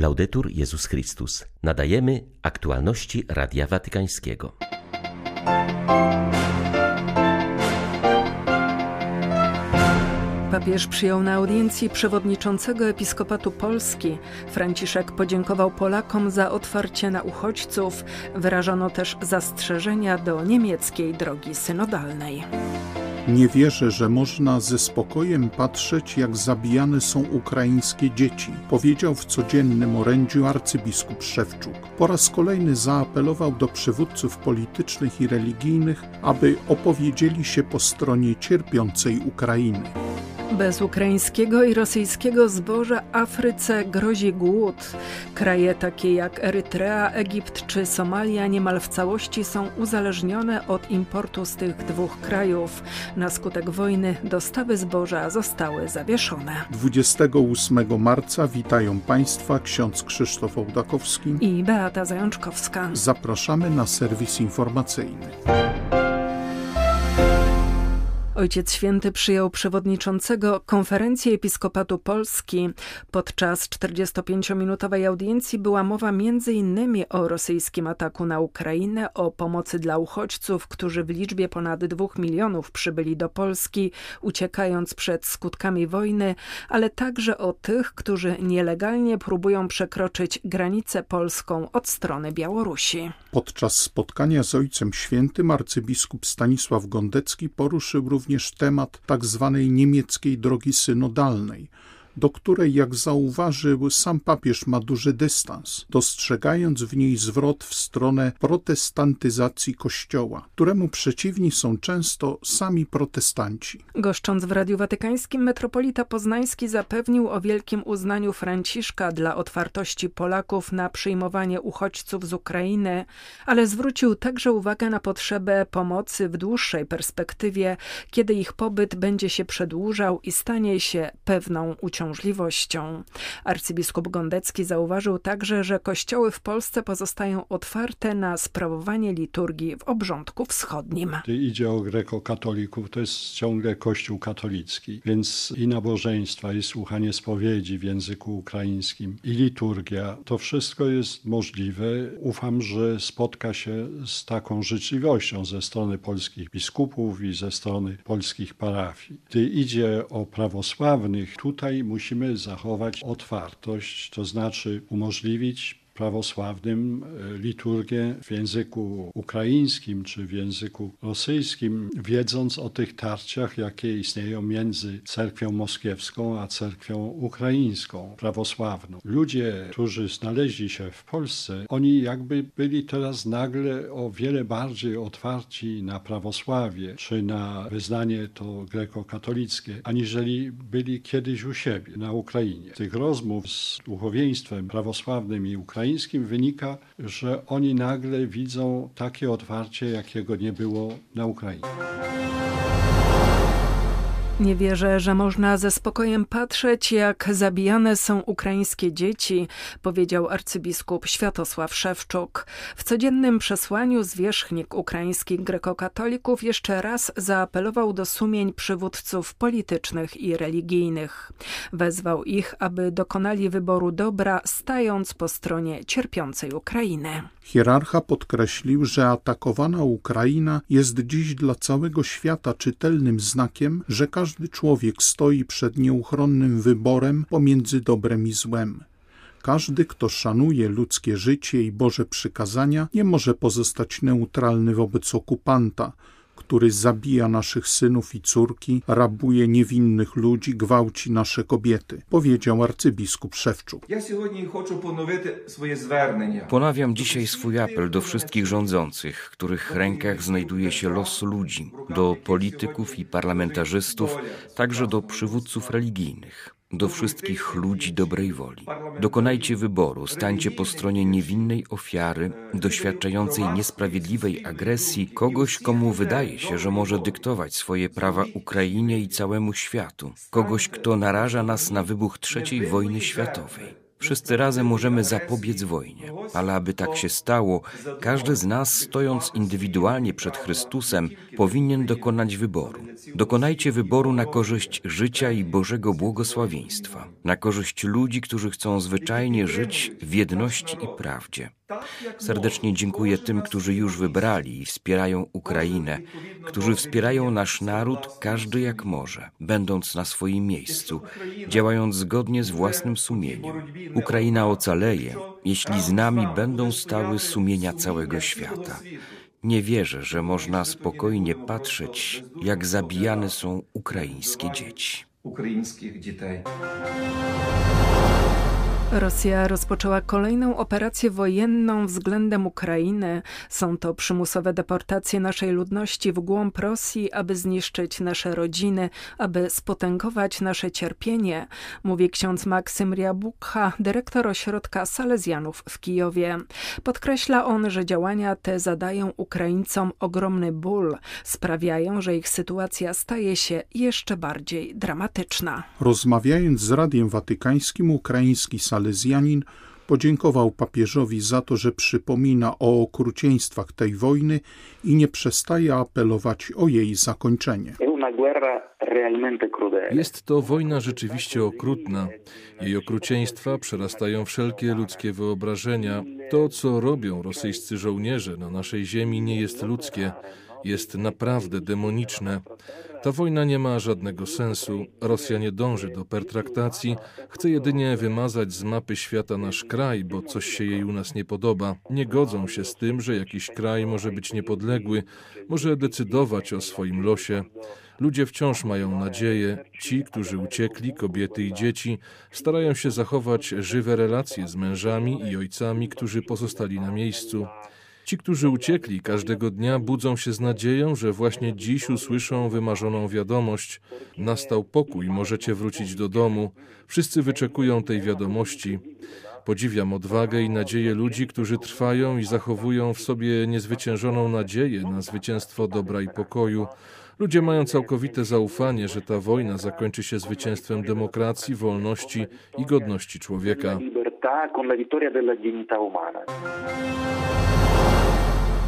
Laudetur Jezus Chrystus. Nadajemy aktualności Radia Watykańskiego. Papież przyjął na audiencji przewodniczącego Episkopatu Polski. Franciszek podziękował Polakom za otwarcie na uchodźców. Wyrażono też zastrzeżenia do niemieckiej drogi synodalnej. Nie wierzę, że można ze spokojem patrzeć, jak zabijane są ukraińskie dzieci, powiedział w codziennym orędziu arcybiskup Szewczuk. Po raz kolejny zaapelował do przywódców politycznych i religijnych, aby opowiedzieli się po stronie cierpiącej Ukrainy. Bez ukraińskiego i rosyjskiego zboża Afryce grozi głód. Kraje takie jak Erytrea, Egipt czy Somalia niemal w całości są uzależnione od importu z tych dwóch krajów. Na skutek wojny dostawy zboża zostały zawieszone. 28 marca witają Państwa ksiądz Krzysztof Ołdakowski i Beata Zajączkowska. Zapraszamy na serwis informacyjny. Ojciec Święty przyjął przewodniczącego Konferencji Episkopatu Polski. Podczas 45-minutowej audiencji była mowa m.in. o rosyjskim ataku na Ukrainę, o pomocy dla uchodźców, którzy w liczbie ponad dwóch milionów przybyli do Polski, uciekając przed skutkami wojny, ale także o tych, którzy nielegalnie próbują przekroczyć granicę polską od strony Białorusi. Podczas spotkania z Ojcem Świętym arcybiskup Stanisław Gondecki poruszył również również temat tzw. Tak niemieckiej drogi synodalnej, do której, jak zauważył, sam papież ma duży dystans, dostrzegając w niej zwrot w stronę protestantyzacji Kościoła, któremu przeciwni są często sami protestanci. Goszcząc w Radiu Watykańskim, metropolita poznański zapewnił o wielkim uznaniu Franciszka dla otwartości Polaków na przyjmowanie uchodźców z Ukrainy, ale zwrócił także uwagę na potrzebę pomocy w dłuższej perspektywie, kiedy ich pobyt będzie się przedłużał i stanie się pewną uciążliwością uciążliwością. Arcybiskup Gondecki zauważył także, że kościoły w Polsce pozostają otwarte na sprawowanie liturgii w obrządku wschodnim. Idzie o grekokatolików, to jest ciągle kościół katolicki, więc i nabożeństwa, i słuchanie spowiedzi w języku ukraińskim, i liturgia, to wszystko jest możliwe. Ufam, że spotka się z taką życzliwością ze strony polskich biskupów i ze strony polskich parafii. Gdy idzie o prawosławnych, tutaj musimy zachować otwartość, to znaczy umożliwić prawosławnym e, liturgię w języku ukraińskim czy w języku rosyjskim, wiedząc o tych tarciach, jakie istnieją między cerkwią moskiewską a cerkwią ukraińską, prawosławną. Ludzie, którzy znaleźli się w Polsce, oni jakby byli teraz nagle o wiele bardziej otwarci na prawosławie czy na wyznanie to grekokatolickie, aniżeli byli kiedyś u siebie na Ukrainie. Tych rozmów z duchowieństwem prawosławnym i ukraińskim ukraińskim wynika, że oni nagle widzą takie otwarcie, jakiego nie było na Ukrainie. Nie wierzę, że można ze spokojem patrzeć, jak zabijane są ukraińskie dzieci, powiedział arcybiskup Światosław Szewczuk. W codziennym przesłaniu zwierzchnik ukraińskich grekokatolików jeszcze raz zaapelował do sumień przywódców politycznych i religijnych. Wezwał ich, aby dokonali wyboru dobra, stając po stronie cierpiącej Ukrainy. Hierarcha podkreślił, że atakowana Ukraina jest dziś dla całego świata czytelnym znakiem, że każdy człowiek stoi przed nieuchronnym wyborem pomiędzy dobrem i złem. Każdy, kto szanuje ludzkie życie i Boże przykazania, nie może pozostać neutralny wobec okupanta, który zabija naszych synów i córki, rabuje niewinnych ludzi, gwałci nasze kobiety, powiedział arcybiskup Szewczuk. Ponawiam dzisiaj swój apel do wszystkich rządzących, w których rękach znajduje się los ludzi, do polityków i parlamentarzystów, także do przywódców religijnych do wszystkich ludzi dobrej woli. Dokonajcie wyboru, stańcie po stronie niewinnej ofiary, doświadczającej niesprawiedliwej agresji kogoś, komu wydaje się, że może dyktować swoje prawa Ukrainie i całemu światu, kogoś, kto naraża nas na wybuch III wojny światowej. Wszyscy razem możemy zapobiec wojnie, ale aby tak się stało, każdy z nas, stojąc indywidualnie przed Chrystusem, powinien dokonać wyboru. Dokonajcie wyboru na korzyść życia i Bożego błogosławieństwa, na korzyść ludzi, którzy chcą zwyczajnie żyć w jedności i prawdzie. Serdecznie dziękuję tym, którzy już wybrali i wspierają Ukrainę, którzy wspierają nasz naród, każdy jak może, będąc na swoim miejscu, działając zgodnie z własnym sumieniem. Ukraina ocaleje, jeśli z nami będą stały sumienia całego świata. Nie wierzę, że można spokojnie patrzeć, jak zabijane są ukraińskie dzieci. Ukraińskich dzieci. Rosja rozpoczęła kolejną operację wojenną względem Ukrainy. Są to przymusowe deportacje naszej ludności w głąb Rosji, aby zniszczyć nasze rodziny, aby spotęgować nasze cierpienie, mówi ksiądz Maksym Riabukha, dyrektor ośrodka Salezjanów w Kijowie. Podkreśla on, że działania te zadają Ukraińcom ogromny ból, sprawiają, że ich sytuacja staje się jeszcze bardziej dramatyczna. Rozmawiając z Radiem Watykańskim, ukraiński Salezjan Salezjanin podziękował papieżowi za to, że przypomina o okrucieństwach tej wojny i nie przestaje apelować o jej zakończenie. Jest to wojna rzeczywiście okrutna. Jej okrucieństwa przerastają wszelkie ludzkie wyobrażenia. To, co robią rosyjscy żołnierze na naszej ziemi, nie jest ludzkie, jest naprawdę demoniczne. Ta wojna nie ma żadnego sensu. Rosja nie dąży do pertraktacji, chce jedynie wymazać z mapy świata nasz kraj, bo coś się jej u nas nie podoba. Nie godzą się z tym, że jakiś kraj może być niepodległy, może decydować o swoim losie. Ludzie wciąż mają nadzieję. Ci, którzy uciekli, kobiety i dzieci, starają się zachować żywe relacje z mężami i ojcami, którzy pozostali na miejscu. Ci, którzy uciekli, każdego dnia budzą się z nadzieją, że właśnie dziś usłyszą wymarzoną wiadomość: Nastał pokój, możecie wrócić do domu. Wszyscy wyczekują tej wiadomości. Podziwiam odwagę i nadzieję ludzi, którzy trwają i zachowują w sobie niezwyciężoną nadzieję na zwycięstwo dobra i pokoju. Ludzie mają całkowite zaufanie, że ta wojna zakończy się zwycięstwem demokracji, wolności i godności człowieka.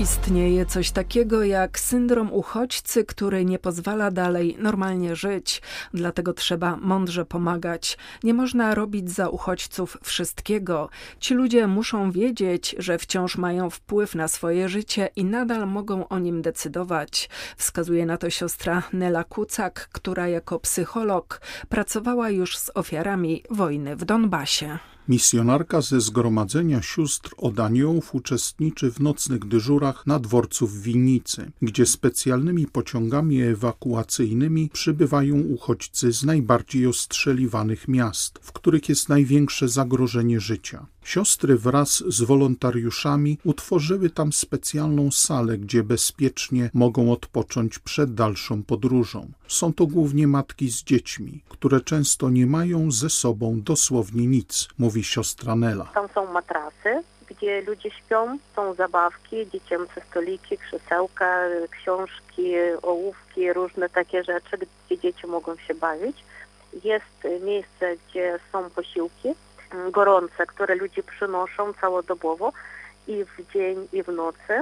Istnieje coś takiego jak syndrom uchodźcy, który nie pozwala dalej normalnie żyć, dlatego trzeba mądrze pomagać. Nie można robić za uchodźców wszystkiego. Ci ludzie muszą wiedzieć, że wciąż mają wpływ na swoje życie i nadal mogą o nim decydować. Wskazuje na to siostra Nela Kucak, która jako psycholog pracowała już z ofiarami wojny w Donbasie. Misjonarka ze Zgromadzenia Sióstr od Aniołów uczestniczy w nocnych dyżurach na dworcu w Winnicy, gdzie specjalnymi pociągami ewakuacyjnymi przybywają uchodźcy z najbardziej ostrzeliwanych miast, w których jest największe zagrożenie życia. Siostry wraz z wolontariuszami utworzyły tam specjalną salę, gdzie bezpiecznie mogą odpocząć przed dalszą podróżą. Są to głównie matki z dziećmi, które często nie mają ze sobą dosłownie nic, mówi siostra Nela. Tam są matrasy, gdzie ludzie śpią, są zabawki, dziecięce stoliki, krzesełka, książki, ołówki, różne takie rzeczy, gdzie dzieci mogą się bawić. Jest miejsce, gdzie są posiłki, gorące, które ludzie przynoszą całodobowo i w dzień, i w nocy,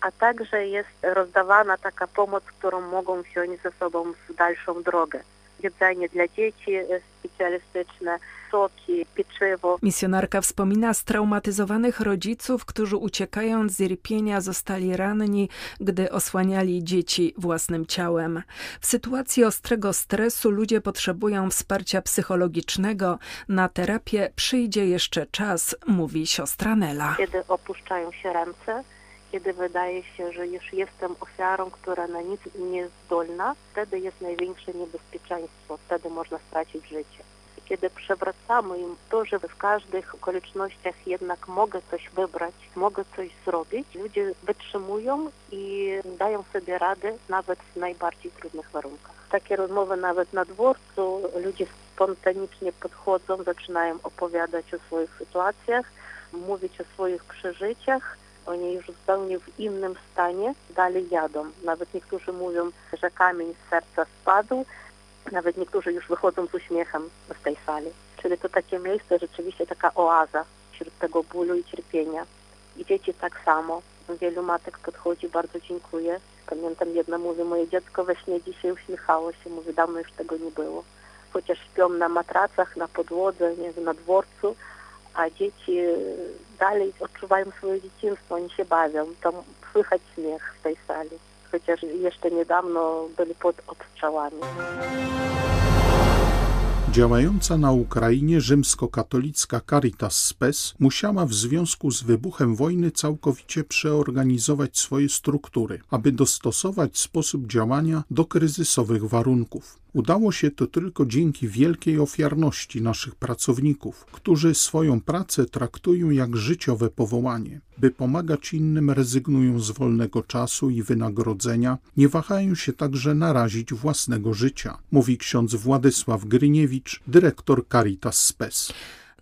a także jest rozdawana taka pomoc, którą mogą wziąć ze sobą w dalszą drogę. Jedzenie dla dzieci specjalistyczne, soki, pieczywo. Misjonarka wspomina straumatyzowanych rodziców, którzy uciekając z Irpienia zostali ranni, gdy osłaniali dzieci własnym ciałem. W sytuacji ostrego stresu ludzie potrzebują wsparcia psychologicznego. Na terapię przyjdzie jeszcze czas, mówi siostra Nela. Kiedy opuszczają się ręce, kiedy wydaje się, że już jestem ofiarą, która na nic nie jest zdolna, wtedy jest największe niebezpieczeństwo, wtedy można stracić życie kiedy przewracamy im to, że w każdych okolicznościach jednak mogę coś wybrać, mogę coś zrobić, ludzie wytrzymują i dają sobie radę nawet w najbardziej trudnych warunkach. Takie rozmowy nawet na dworcu, ludzie spontanicznie podchodzą, zaczynają opowiadać o swoich sytuacjach, mówić o swoich przeżyciach. Oni już zupełnie w innym stanie dalej jadą. Nawet niektórzy mówią, że kamień z serca spadł, Nawet niektórzy już wychodzą z uśmiechem z tej sali. Czyli to takie miejsce, rzeczywiście taka oaza wśród tego bólu i cierpienia. I dzieci tak samo. Wielu matek podchodzi, bardzo dziękuję. Pamiętam jedna mówi, moje dziecko we śnie dzisiaj uśmiechało się, mówi, dawno już tego nie było. Chociaż śpią na matracach, na podłodze, nie wiem, na dworcu, a dzieci dalej odczuwają swoje dzieciństwo, oni się bawią. Tam słychać śmiech w tej sali, chociaż jeszcze niedawno byli pod odstrzałami. Działająca na Ukrainie rzymskokatolicka Caritas Spes musiała w związku z wybuchem wojny całkowicie przeorganizować swoje struktury, aby dostosować sposób działania do kryzysowych warunków. Udało się to tylko dzięki wielkiej ofiarności naszych pracowników, którzy swoją pracę traktują jak życiowe powołanie. By pomagać innym, rezygnują z wolnego czasu i wynagrodzenia, nie wahają się także narazić własnego życia, mówi ksiądz Władysław Gryniewicz, dyrektor Caritas Spes.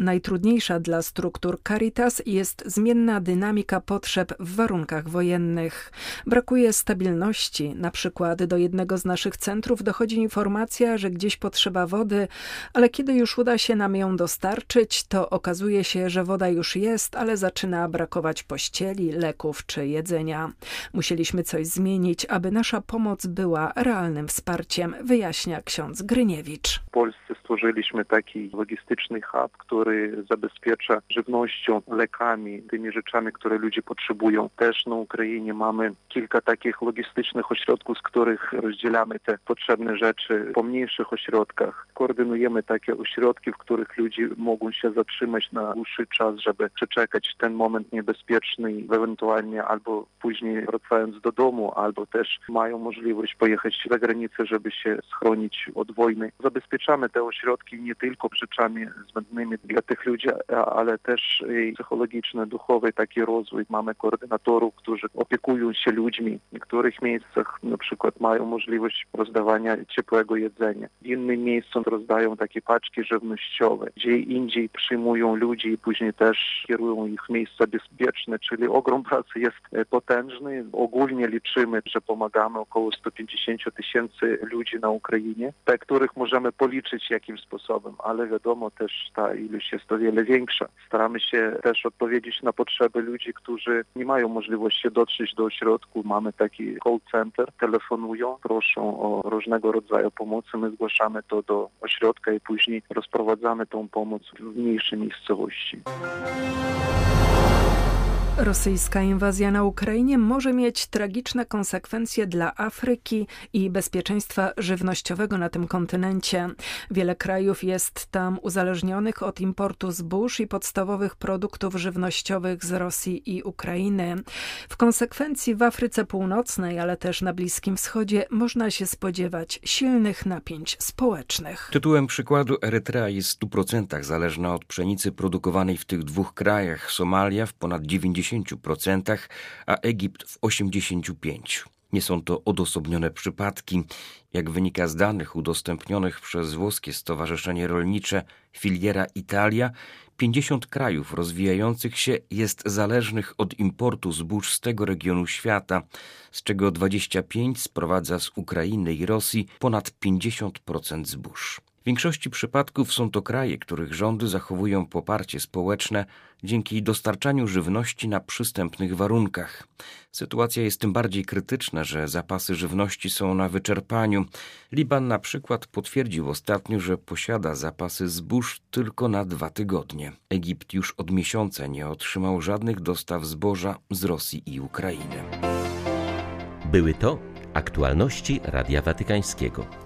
Najtrudniejsza dla struktur Caritas jest zmienna dynamika potrzeb w warunkach wojennych. Brakuje stabilności. Na przykład do jednego z naszych centrów dochodzi informacja, że gdzieś potrzeba wody, ale kiedy już uda się nam ją dostarczyć, to okazuje się, że woda już jest, ale zaczyna brakować pościeli, leków czy jedzenia. Musieliśmy coś zmienić, aby nasza pomoc była realnym wsparciem, wyjaśnia ksiądz Gryniewicz. W Polsce stworzyliśmy taki logistyczny hub, który który zabezpiecza żywnością, lekami, tymi rzeczami, które ludzie potrzebują. Też na Ukrainie mamy kilka takich logistycznych ośrodków, z których rozdzielamy te potrzebne rzeczy po mniejszych ośrodkach. Koordynujemy takie ośrodki, w których ludzie mogą się zatrzymać na dłuższy czas, żeby przeczekać ten moment niebezpieczny, ewentualnie albo później wracając do domu, albo też mają możliwość pojechać za granicę, żeby się schronić od wojny. Zabezpieczamy te ośrodki nie tylko rzeczami zbędnymi tych ludzi, ale też psychologiczny, duchowy taki rozwój. Mamy koordynatorów, którzy opiekują się ludźmi. W niektórych miejscach na przykład mają możliwość rozdawania ciepłego jedzenia. W innym miejscu rozdają takie paczki żywnościowe. Gdzie indziej przyjmują ludzi i później też kierują ich miejsca bezpieczne, czyli ogrom pracy jest e, potężny. Ogólnie liczymy, że pomagamy około 150 tysięcy ludzi na Ukrainie, te, których możemy policzyć jakimś sposobem, ale wiadomo też ta ilość jest o wiele większa. Staramy się też odpowiedzieć na potrzeby ludzi, którzy nie mają możliwości dotrzeć do ośrodku. Mamy taki call center, telefonują, proszą o różnego rodzaju pomocy. My zgłaszamy to do ośrodka i później rozprowadzamy tą pomoc w mniejszej miejscowości. Rosyjska inwazja na Ukrainie może mieć tragiczne konsekwencje dla Afryki i bezpieczeństwa żywnościowego na tym kontynencie. Wiele krajów jest tam uzależnionych od importu zbóż i podstawowych produktów żywnościowych z Rosji i Ukrainy. W konsekwencji w Afryce Północnej, ale też na Bliskim Wschodzie można się spodziewać silnych napięć społecznych. Tytułem przykładu Erytrea jest w 100% zależna od pszenicy produkowanej w tych dwóch krajach. Somalia w ponad 90 90%, a Egipt w 85%. Nie są to odosobnione przypadki. Jak wynika z danych udostępnionych przez włoskie Stowarzyszenie Rolnicze Filiera Italia, 50 krajów rozwijających się jest zależnych od importu zbóż z tego regionu świata, z czego 25 sprowadza z Ukrainy i Rosji ponad 50% zbóż. Większości przypadków są to kraje, których rządy zachowują poparcie społeczne dzięki dostarczaniu żywności na przystępnych warunkach. Sytuacja jest tym bardziej krytyczna, że zapasy żywności są na wyczerpaniu. Liban na przykład potwierdził ostatnio, że posiada zapasy zbóż tylko na dwa tygodnie. Egipt już od miesiąca nie otrzymał żadnych dostaw zboża z Rosji i Ukrainy. Były to aktualności Radia Watykańskiego.